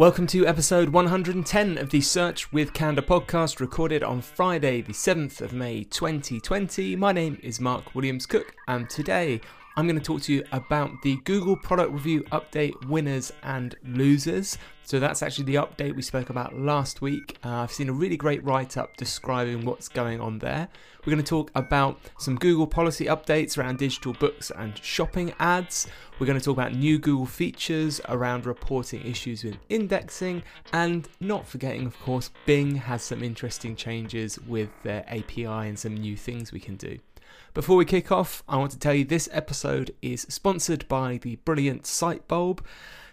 Welcome to episode 110 of the Search with Candour podcast, recorded on Friday, the 7th of May 2020. My name is Mark Williams Cook, and today I'm going to talk to you about the Google Product Review Update winners and losers. So, that's actually the update we spoke about last week. Uh, I've seen a really great write up describing what's going on there. We're going to talk about some Google policy updates around digital books and shopping ads. We're going to talk about new Google features around reporting issues with indexing, and not forgetting, of course, Bing has some interesting changes with their API and some new things we can do. Before we kick off, I want to tell you this episode is sponsored by the brilliant Sitebulb.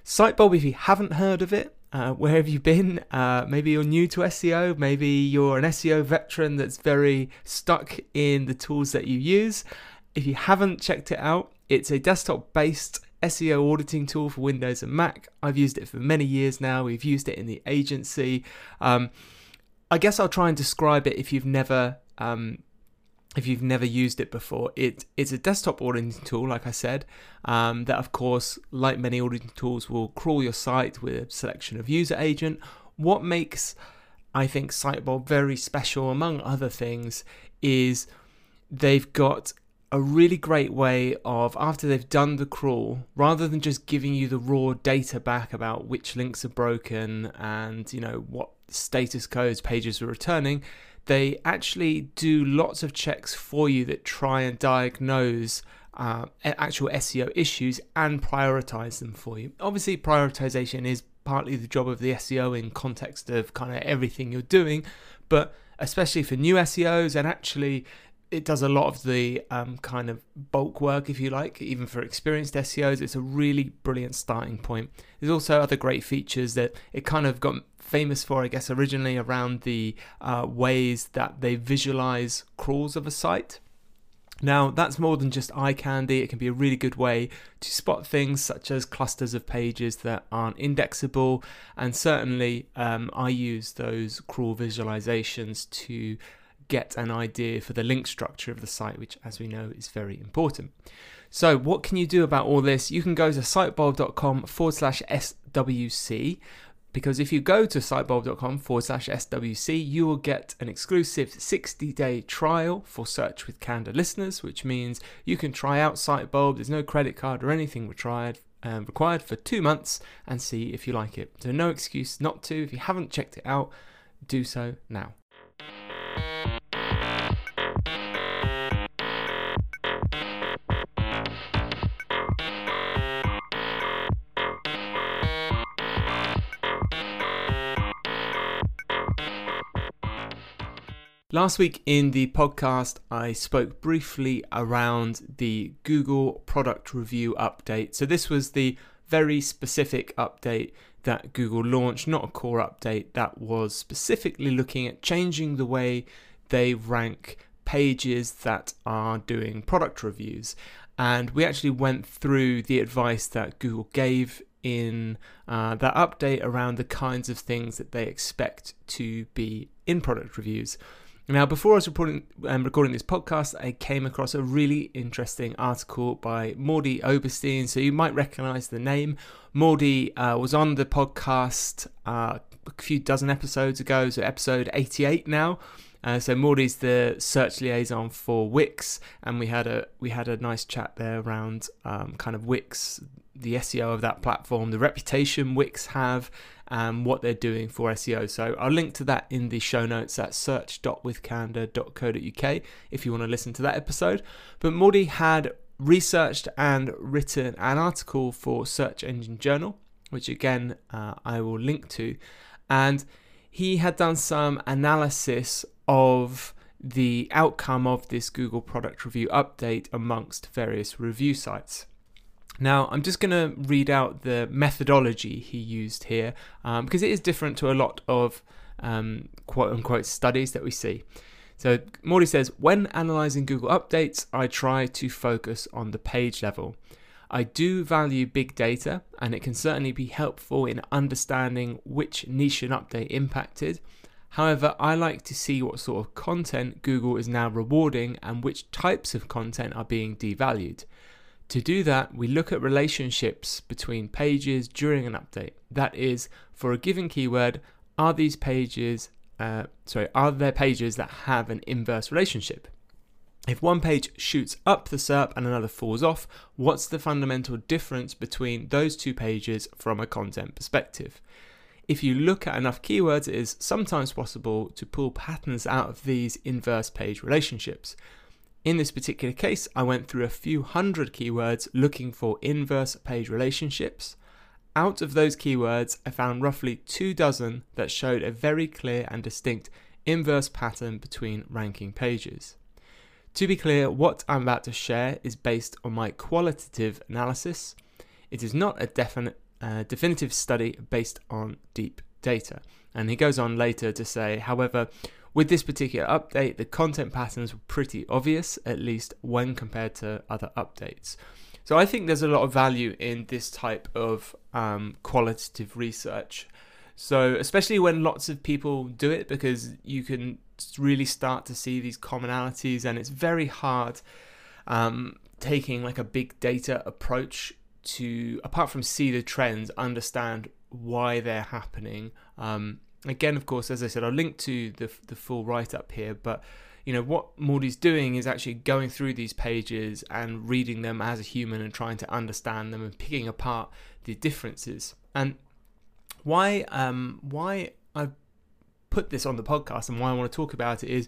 Sitebulb, if you haven't heard of it, uh, where have you been? Uh, maybe you're new to SEO, maybe you're an SEO veteran that's very stuck in the tools that you use. If you haven't checked it out, it's a desktop based SEO auditing tool for Windows and Mac. I've used it for many years now. We've used it in the agency. Um, I guess I'll try and describe it if you've never um, if you've never used it before, it, it's a desktop auditing tool, like I said, um, that of course, like many auditing tools, will crawl your site with a selection of user agent. What makes, I think, Sitebulb very special, among other things, is they've got a really great way of after they've done the crawl rather than just giving you the raw data back about which links are broken and you know what status codes pages are returning they actually do lots of checks for you that try and diagnose uh, actual SEO issues and prioritize them for you. Obviously, prioritization is partly the job of the SEO in context of kind of everything you're doing, but especially for new SEOs and actually it does a lot of the um, kind of bulk work, if you like, even for experienced SEOs. It's a really brilliant starting point. There's also other great features that it kind of got famous for, I guess, originally around the uh, ways that they visualize crawls of a site. Now, that's more than just eye candy. It can be a really good way to spot things such as clusters of pages that aren't indexable. And certainly, um, I use those crawl visualizations to get an idea for the link structure of the site, which, as we know, is very important. So, what can you do about all this? You can go to sitebulb.com forward slash SWC because if you go to sitebulb.com forward slash SWC, you will get an exclusive 60 day trial for Search with Candour listeners, which means you can try out Sitebulb. There's no credit card or anything required. Um, required for two months and see if you like it. So, no excuse not to. If you haven't checked it out, do so now. Last week in the podcast, I spoke briefly around the Google product review update. So, this was the very specific update that Google launched, not a core update, that was specifically looking at changing the way they rank pages that are doing product reviews. And we actually went through the advice that Google gave in uh, that update around the kinds of things that they expect to be in product reviews. Now, before I was reporting, um, recording this podcast, I came across a really interesting article by Mordy Oberstein. So you might recognize the name. Mordy uh, was on the podcast uh, a few dozen episodes ago, so episode 88 now. Uh, so Mordy's the search liaison for Wix, and we had a we had a nice chat there around um, kind of Wix, the SEO of that platform, the reputation Wix have, and what they're doing for SEO. So I'll link to that in the show notes at search.withcandour.co.uk if you want to listen to that episode. But Mordy had researched and written an article for Search Engine Journal, which again uh, I will link to, and he had done some analysis of the outcome of this Google product review update amongst various review sites. Now, I'm just going to read out the methodology he used here um, because it is different to a lot of um, quote unquote studies that we see. So, Mordy says, when analyzing Google updates, I try to focus on the page level. I do value big data, and it can certainly be helpful in understanding which niche an update impacted. However, I like to see what sort of content Google is now rewarding and which types of content are being devalued. To do that, we look at relationships between pages during an update. That is, for a given keyword, are these pages, uh, sorry, are there pages that have an inverse relationship? If one page shoots up the SERP and another falls off, what's the fundamental difference between those two pages from a content perspective? If you look at enough keywords, it is sometimes possible to pull patterns out of these inverse page relationships. In this particular case, I went through a few hundred keywords looking for inverse page relationships. Out of those keywords, I found roughly two dozen that showed a very clear and distinct inverse pattern between ranking pages. To be clear, what I'm about to share is based on my qualitative analysis. It is not a definite, uh, definitive study based on deep data. And he goes on later to say, however, with this particular update, the content patterns were pretty obvious, at least when compared to other updates. So I think there's a lot of value in this type of um, qualitative research. So especially when lots of people do it, because you can really start to see these commonalities, and it's very hard um, taking like a big data approach to, apart from see the trends, understand why they're happening. Um, again, of course, as I said, I'll link to the the full write up here, but you know what Mordy's doing is actually going through these pages and reading them as a human and trying to understand them and picking apart the differences. And why um, why I put this on the podcast and why I want to talk about it is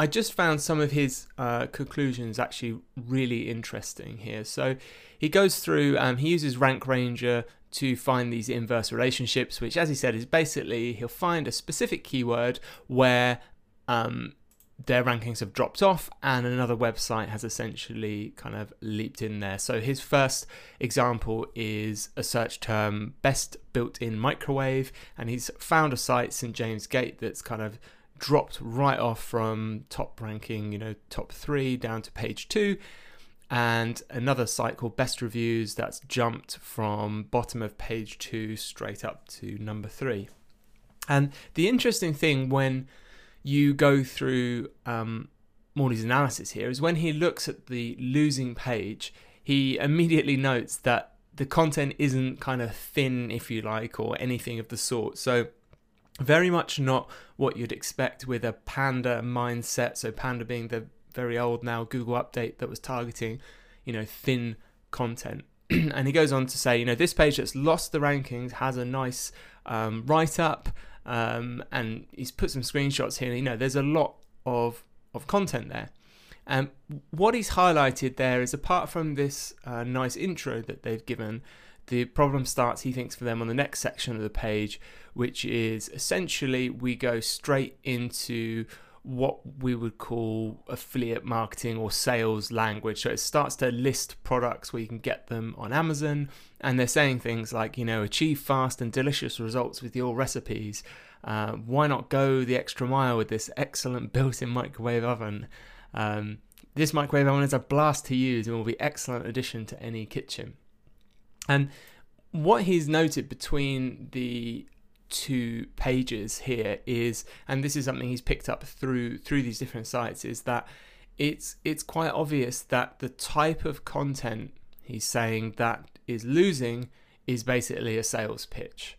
I just found some of his uh, conclusions actually really interesting here. So he goes through, um, he uses Rank Ranger to find these inverse relationships, which, as he said, is basically he'll find a specific keyword where um, their rankings have dropped off and another website has essentially kind of leaped in there. So his first example is a search term best built in microwave, and he's found a site, St. James Gate, that's kind of dropped right off from top ranking, you know, top three down to page two and another site called Best Reviews that's jumped from bottom of page two straight up to number three. And the interesting thing when you go through um, Mordy's analysis here is when he looks at the losing page, he immediately notes that the content isn't kind of thin, if you like, or anything of the sort. So, very much not what you'd expect with a Panda mindset. So, Panda being the very old now Google update that was targeting, you know, thin content. and he goes on to say, you know, this page that's lost the rankings has a nice um, write up, um, and he's put some screenshots here. You know, there's a lot of of content there. And what he's highlighted there is apart from this uh, nice intro that they've given, the problem starts, he thinks, for them on the next section of the page, which is essentially we go straight into what we would call affiliate marketing or sales language. So it starts to list products where you can get them on Amazon, and they're saying things like, you know, achieve fast and delicious results with your recipes. Uh, why not go the extra mile with this excellent built in microwave oven? Um, this microwave oven is a blast to use and will be excellent addition to any kitchen. And what he's noted between the two pages here is, and this is something he's picked up through through these different sites, is that it's it's quite obvious that the type of content he's saying that is losing is basically a sales pitch,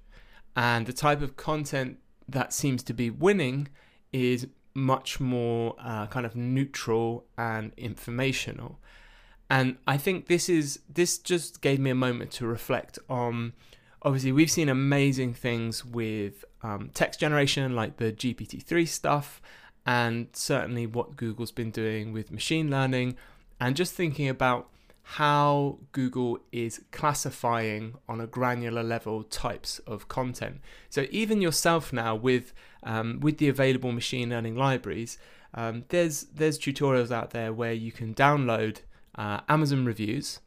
and the type of content that seems to be winning is much more uh, kind of neutral and informational. And I think this is this just gave me a moment to reflect on obviously we've seen amazing things with um, text generation like the gpt-3 stuff and certainly what google's been doing with machine learning and just thinking about how google is classifying on a granular level types of content. So even yourself now with um, with the available machine learning libraries um, there's there's tutorials out there where you can download uh, amazon reviews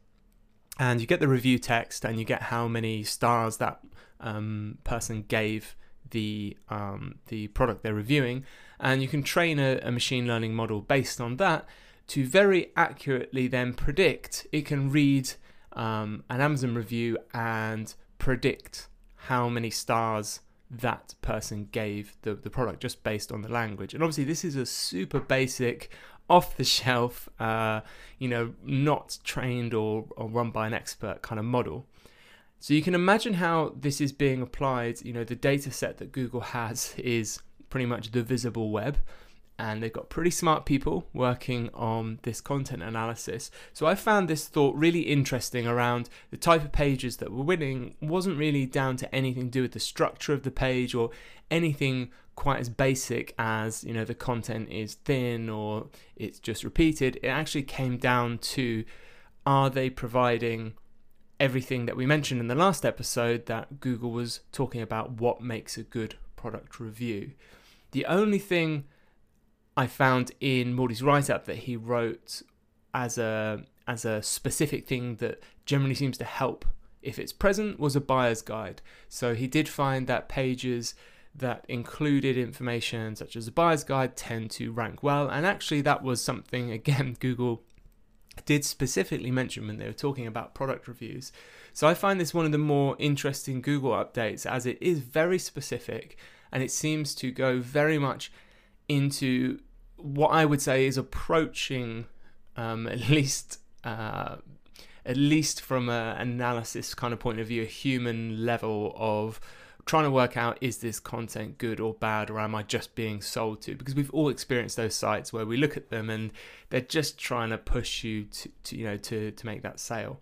and you get the review text and you get how many stars that um, person gave the um, the product they're reviewing, and you can train a, a, machine learning model based on that to very accurately then predict. It can read um, an Amazon review and predict how many stars that person gave the, the product just based on the language. And obviously, this is a super basic, off the shelf, uh, you know, not trained or, or run by an expert kind of model. So you can imagine how this is being applied. You know, the data set that Google has is pretty much the visible web and they've got pretty smart people working on this content analysis. So I found this thought really interesting around the type of pages that were winning wasn't really down to anything to do with the structure of the page or anything quite as basic as, you know, the content is thin or it's just repeated. It actually came down to are they providing everything that we mentioned in the last episode that Google was talking about what makes a good product review. The only thing I found in Mordy's write up that he wrote as a as a specific thing that generally seems to help if it's present was a buyer's guide. So he did find that pages that included information such as a buyer's guide tend to rank well and actually that was something again Google did specifically mention when they were talking about product reviews. So I find this one of the more interesting Google updates as it is very specific and it seems to go very much into what I would say is approaching um, at least uh, at least from an analysis kind of point of view, a human level of trying to work out is this content good or bad or am I just being sold to? Because we've all experienced those sites where we look at them and they're just trying to push you to, to you know to to make that sale.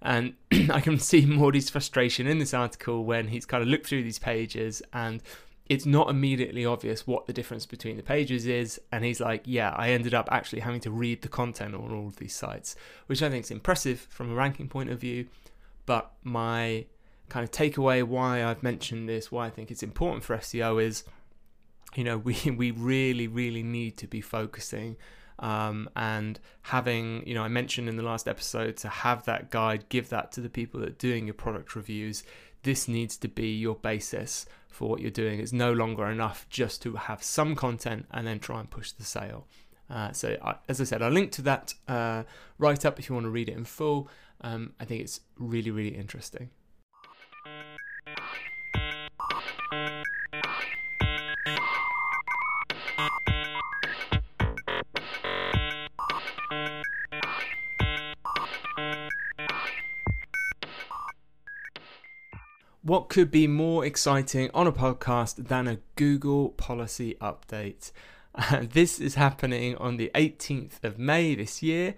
And I can see Mordy's frustration in this article when he's kind of looked through these pages and it's not immediately obvious what the difference between the pages is. And he's like, yeah, I ended up actually having to read the content on all of these sites, which I think is impressive from a ranking point of view. But my kind of takeaway why I've mentioned this, why I think it's important for SEO is, you know, we, we really, really need to be focusing um, and having, you know, I mentioned in the last episode to have that guide, give that to the people that are doing your product reviews. This needs to be your basis for what you're doing. It's no longer enough just to have some content and then try and push the sale. Uh, so, I, as I said, I'll link to that uh, write up if you want to read it in full. Um, I think it's really, really interesting. What could be more exciting on a podcast than a Google policy update? Uh, this is happening on the 18th of May this year.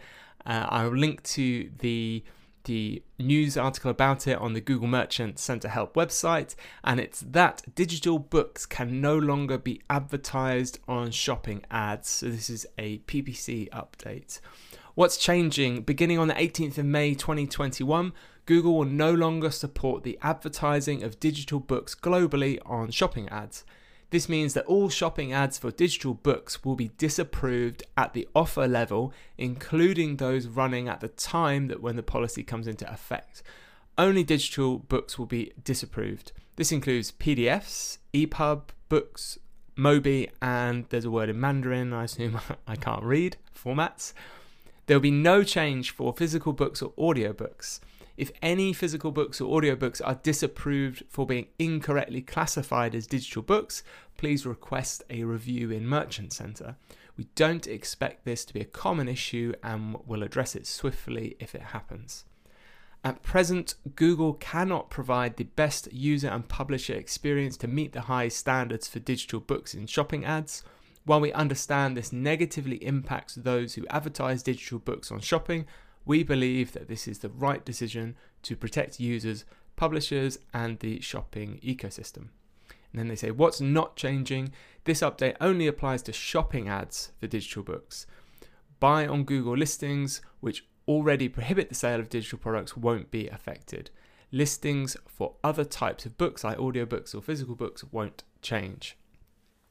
Uh, I'll link to the the news article about it on the Google Merchant Center Help website, and it's that digital books can no longer be advertised on shopping ads. So, this is a PPC update. What's changing? Beginning on the 18th of May 2021, Google will no longer support the advertising of digital books globally on shopping ads. This means that all shopping ads for digital books will be disapproved at the offer level, including those running at the time that when the policy comes into effect. Only digital books will be disapproved. This includes PDFs, EPUB books, Mobi, and there's a word in Mandarin, I assume I can't read, formats. There will be no change for physical books or audiobooks. If any physical books or audiobooks are disapproved for being incorrectly classified as digital books, please request a review in Merchant Center. We don't expect this to be a common issue and will address it swiftly if it happens. At present, Google cannot provide the best user and publisher experience to meet the high standards for digital books in shopping ads. While we understand this negatively impacts those who advertise digital books on shopping, we believe that this is the right decision to protect users, publishers, and the shopping ecosystem. And then they say, what's not changing? This update only applies to shopping ads for digital books. Buy on Google listings, which already prohibit the sale of digital products, won't be affected. Listings for other types of books, like audiobooks or physical books, won't change.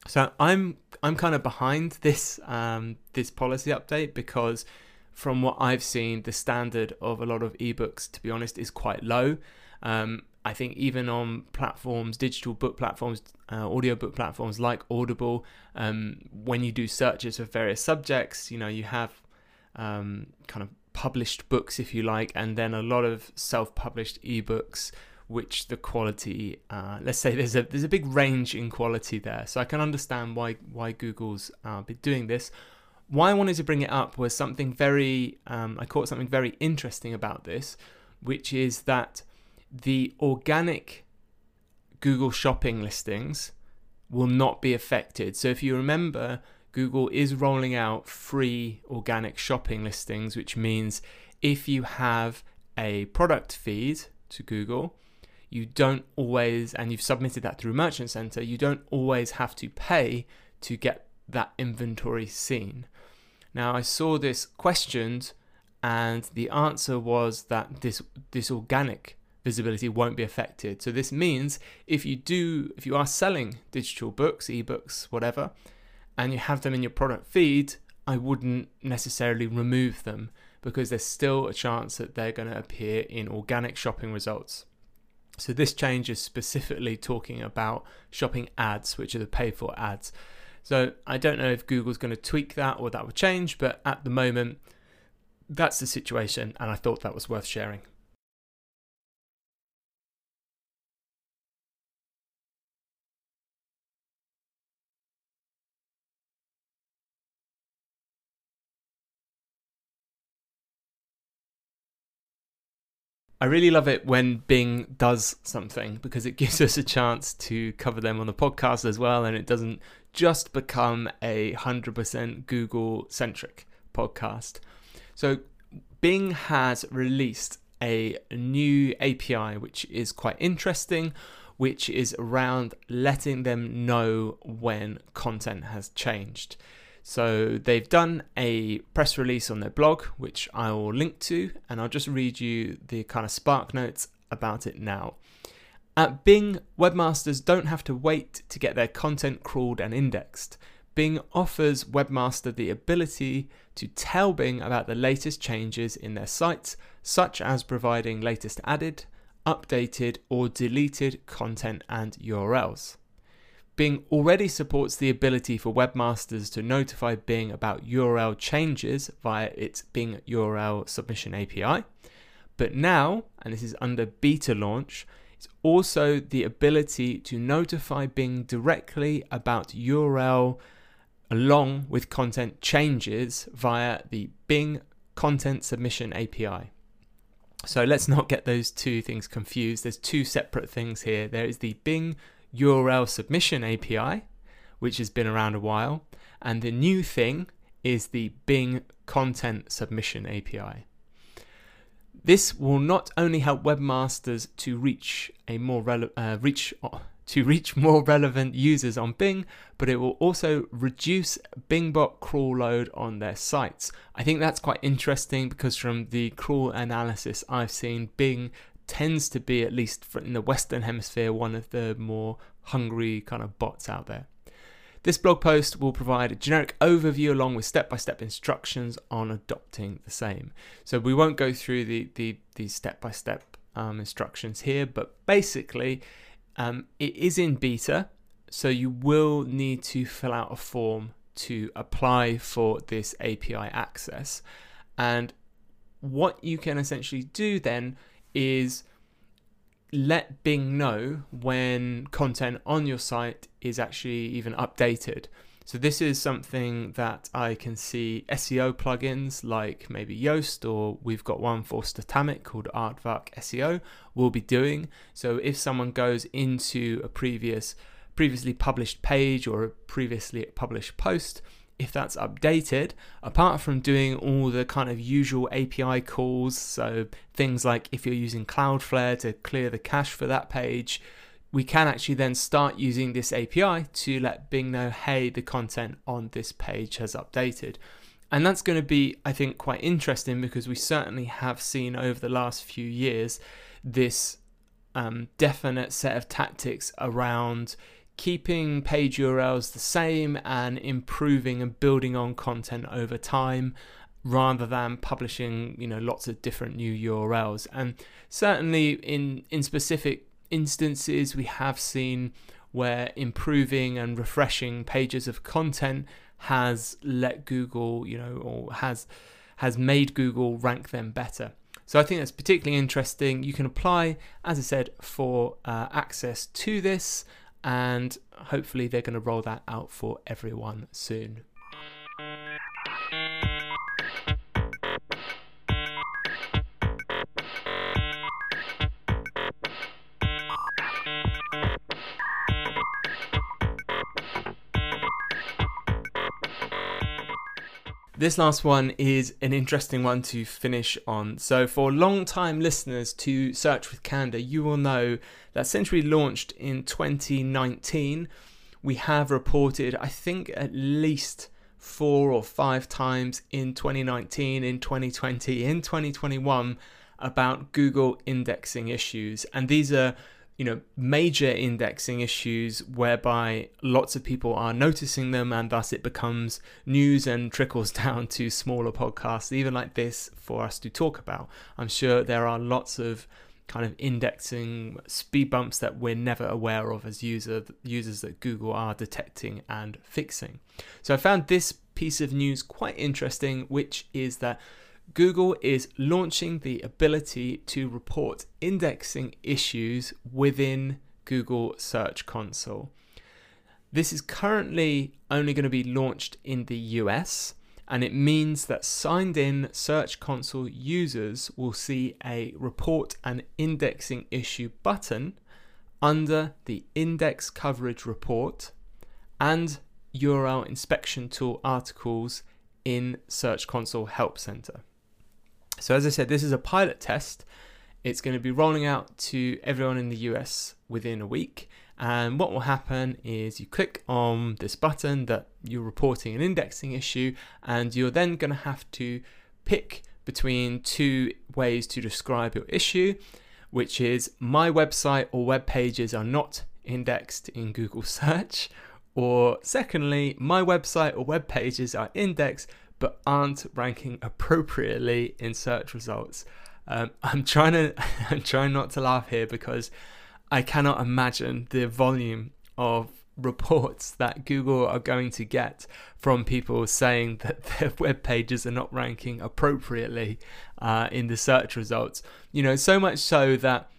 So I'm I'm kind of behind this um, this policy update because from what I've seen, the standard of a lot of ebooks, to be honest, is quite low. Um, I think even on platforms, digital book platforms, uh, audiobook platforms like Audible, um, when you do searches for various subjects, you know, you have um, kind of published books, if you like, and then a lot of self-published ebooks, which the quality, uh, let's say, there's a there's a big range in quality there. So I can understand why why Google's uh, been doing this. Why I wanted to bring it up was something very, um, I caught something very interesting about this, which is that the organic Google Shopping listings will not be affected. So if you remember, Google is rolling out free organic shopping listings, which means if you have a product feed to Google, you don't always, and you've submitted that through Merchant Center, you don't always have to pay to get that inventory seen. Now, I saw this questioned, and the answer was that this this organic visibility won't be affected. So this means if you do, if you are selling digital books, ebooks, whatever, and you have them in your product feed, I wouldn't necessarily remove them because there's still a chance that they're going to appear in organic shopping results. So this change is specifically talking about shopping ads, which are the paid for ads. So I don't know if Google's going to tweak that or that will change, but at the moment, that's the situation, and I thought that was worth sharing. I really love it when Bing does something because it gives us a chance to cover them on the podcast as well, and it doesn't just become a 100% Google centric podcast. So, Bing has released a new API which is quite interesting, which is around letting them know when content has changed. So they've done a press release on their blog, which I will link to, and I'll just read you the kind of spark notes about it now. At Bing, webmasters don't have to wait to get their content crawled and indexed. Bing offers Webmaster the ability to tell Bing about the latest changes in their sites, such as providing latest added, updated, or deleted content and URLs. Bing already supports the ability for webmasters to notify Bing about URL changes via its Bing URL submission API. But now, and this is under beta launch, it's also the ability to notify Bing directly about URL along with content changes via the Bing Content Submission API. So let's not get those two things confused. There's two separate things here. There is the Bing URL submission API, which has been around a while, and the new thing is the Bing content submission API. This will not only help webmasters to reach a more rele- uh, reach uh, to reach more relevant users on Bing, but it will also reduce Bingbot crawl load on their sites. I think that's quite interesting because from the crawl analysis I've seen, Bing tends to be, at least in the Western Hemisphere, one of the more hungry kind of bots out there. This blog post will provide a generic overview along with step-by-step instructions on adopting the same. So we won't go through the the, step-by-step um, instructions here, but basically um, it is in beta, so you will need to fill out a form to apply for this API access. And what you can essentially do then is let Bing know when content on your site is actually even updated. So this is something that I can see SEO plugins like maybe Yoast or we've got one for Statamic called Aardvark SEO will be doing. So if someone goes into a previous previously published page or a previously published post if that's updated, apart from doing all the kind of usual API calls, so things like if you're using Cloudflare to clear the cache for that page, we can actually then start using this API to let Bing know, hey, the content on this page has updated. And that's going to be, I think, quite interesting because we certainly have seen over the last few years this um, definite set of tactics around keeping page URLs the same and improving and building on content over time rather than publishing you know lots of different new URLs and certainly in in specific instances we have seen where improving and refreshing pages of content has let Google you know or has has made Google rank them better. So I think that's particularly interesting. You can apply, as I said, for uh, access to this, and hopefully they're going to roll that out for everyone soon. This last one is an interesting one to finish on. So, for long-time listeners to Search with Candour, you will know that since we launched in 2019, we have reported, I think, at least four or five times in 2019, in 2020, in 2021 about Google indexing issues. And these are you know major indexing issues whereby lots of people are noticing them and thus it becomes news and trickles down to smaller podcasts even like this for us to talk about. I'm sure there are lots of kind of indexing speed bumps that we're never aware of as user users that google are detecting and fixing. So i found this piece of news quite interesting which is that Google is launching the ability to report indexing issues within Google Search Console. This is currently only going to be launched in the US, and it means that signed in Search Console users will see a report an indexing issue button under the index coverage report and URL inspection tool articles in Search Console Help Center. So, as I said, this is a pilot test. It's going to be rolling out to everyone in the US within a week. And what will happen is you click on this button that you're reporting an indexing issue, and you're then going to have to pick between two ways to describe your issue, which is my website or web pages are not indexed in Google search, or secondly, my website or web pages are indexed but aren't ranking appropriately in search results. Um, I'm trying to I'm trying not to laugh here because I cannot imagine the volume of reports that Google are going to get from people saying that their web pages are not ranking appropriately uh, in the search results. You know, so much so that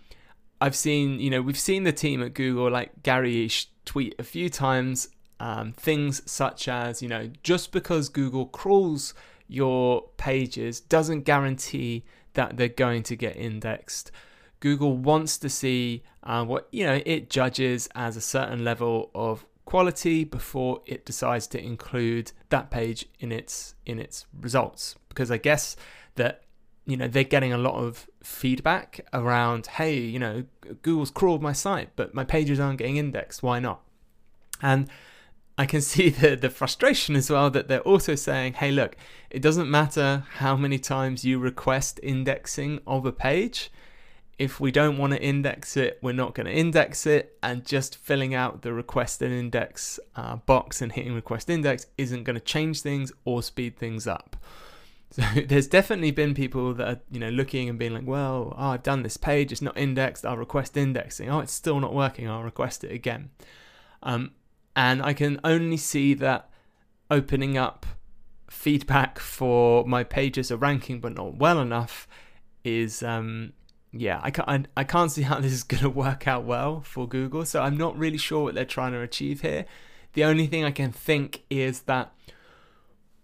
I've seen, you know, we've seen the team at Google, like Gary Illyes, tweet a few times um, things such as, you know, just because Google crawls your pages doesn't guarantee that they're going to get indexed. Google wants to see uh, what you know it judges as a certain level of quality before it decides to include that page in its in its results. Because I guess that you know they're getting a lot of feedback around hey you know Google's crawled my site but my pages aren't getting indexed. Why not? And I can see the, the frustration as well that they're also saying, hey, look, it doesn't matter how many times you request indexing of a page. If we don't want to index it, we're not going to index it. And just filling out the request and index uh, box and hitting request index isn't going to change things or speed things up. So there's definitely been people that are, you know, looking and being like, well, oh, I've done this page, it's not indexed, I'll request indexing. Oh, it's still not working, I'll request it again. Um, and I can only see that opening up feedback for my pages are ranking but not well enough is um yeah I can't I, can't see how this is going to work out well for Google. So I'm not really sure what they're trying to achieve here. The only thing I can think is that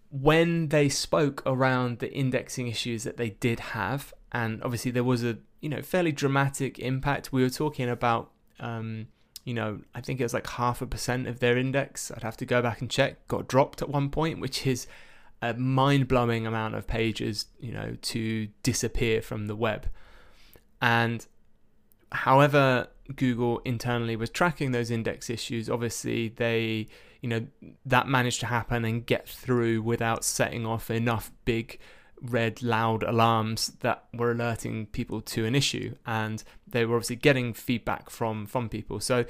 when they spoke around the indexing issues that they did have and obviously there was a you know fairly dramatic impact we were talking about um you know, I think it was like half a percent of their index. I'd have to go back and check. Got dropped at one point, which is a mind blowing amount of pages, you know, to disappear from the web. And however, Google internally was tracking those index issues, obviously they, you know, that managed to happen and get through without setting off enough big red loud alarms that were alerting people to an issue and they were obviously getting feedback from from people so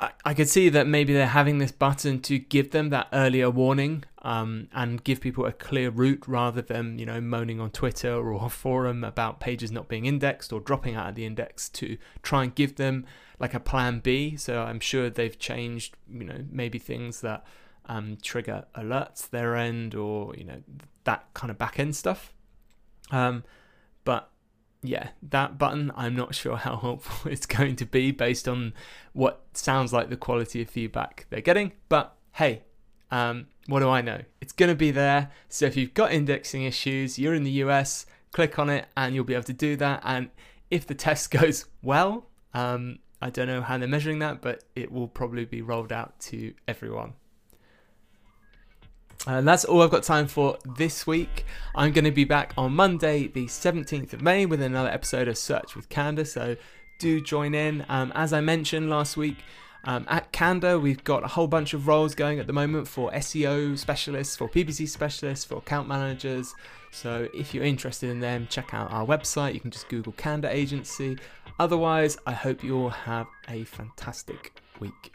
I, I could see that maybe they're having this button to give them that earlier warning um, and give people a clear route rather than you know moaning on Twitter or a forum about pages not being indexed or dropping out of the index to try and give them like a plan B. So I'm sure they've changed you know maybe things that um, trigger alerts their end or you know that kind of back end stuff. Um, but yeah, that button I'm not sure how helpful it's going to be based on what sounds like the quality of feedback they're getting. But hey, um, what do I know? It's going to be there. So if you've got indexing issues, you're in the US, click on it and you'll be able to do that. And if the test goes well, um, I don't know how they're measuring that, but it will probably be rolled out to everyone. And that's all I've got time for this week. I'm going to be back on Monday, the 17th of May, with another episode of Search with Candour. So do join in. Um, as I mentioned last week, um, at Candour, we've got a whole bunch of roles going at the moment for SEO specialists, for PPC specialists, for account managers. So if you're interested in them, check out our website. You can just Google Candour Agency. Otherwise, I hope you all have a fantastic week.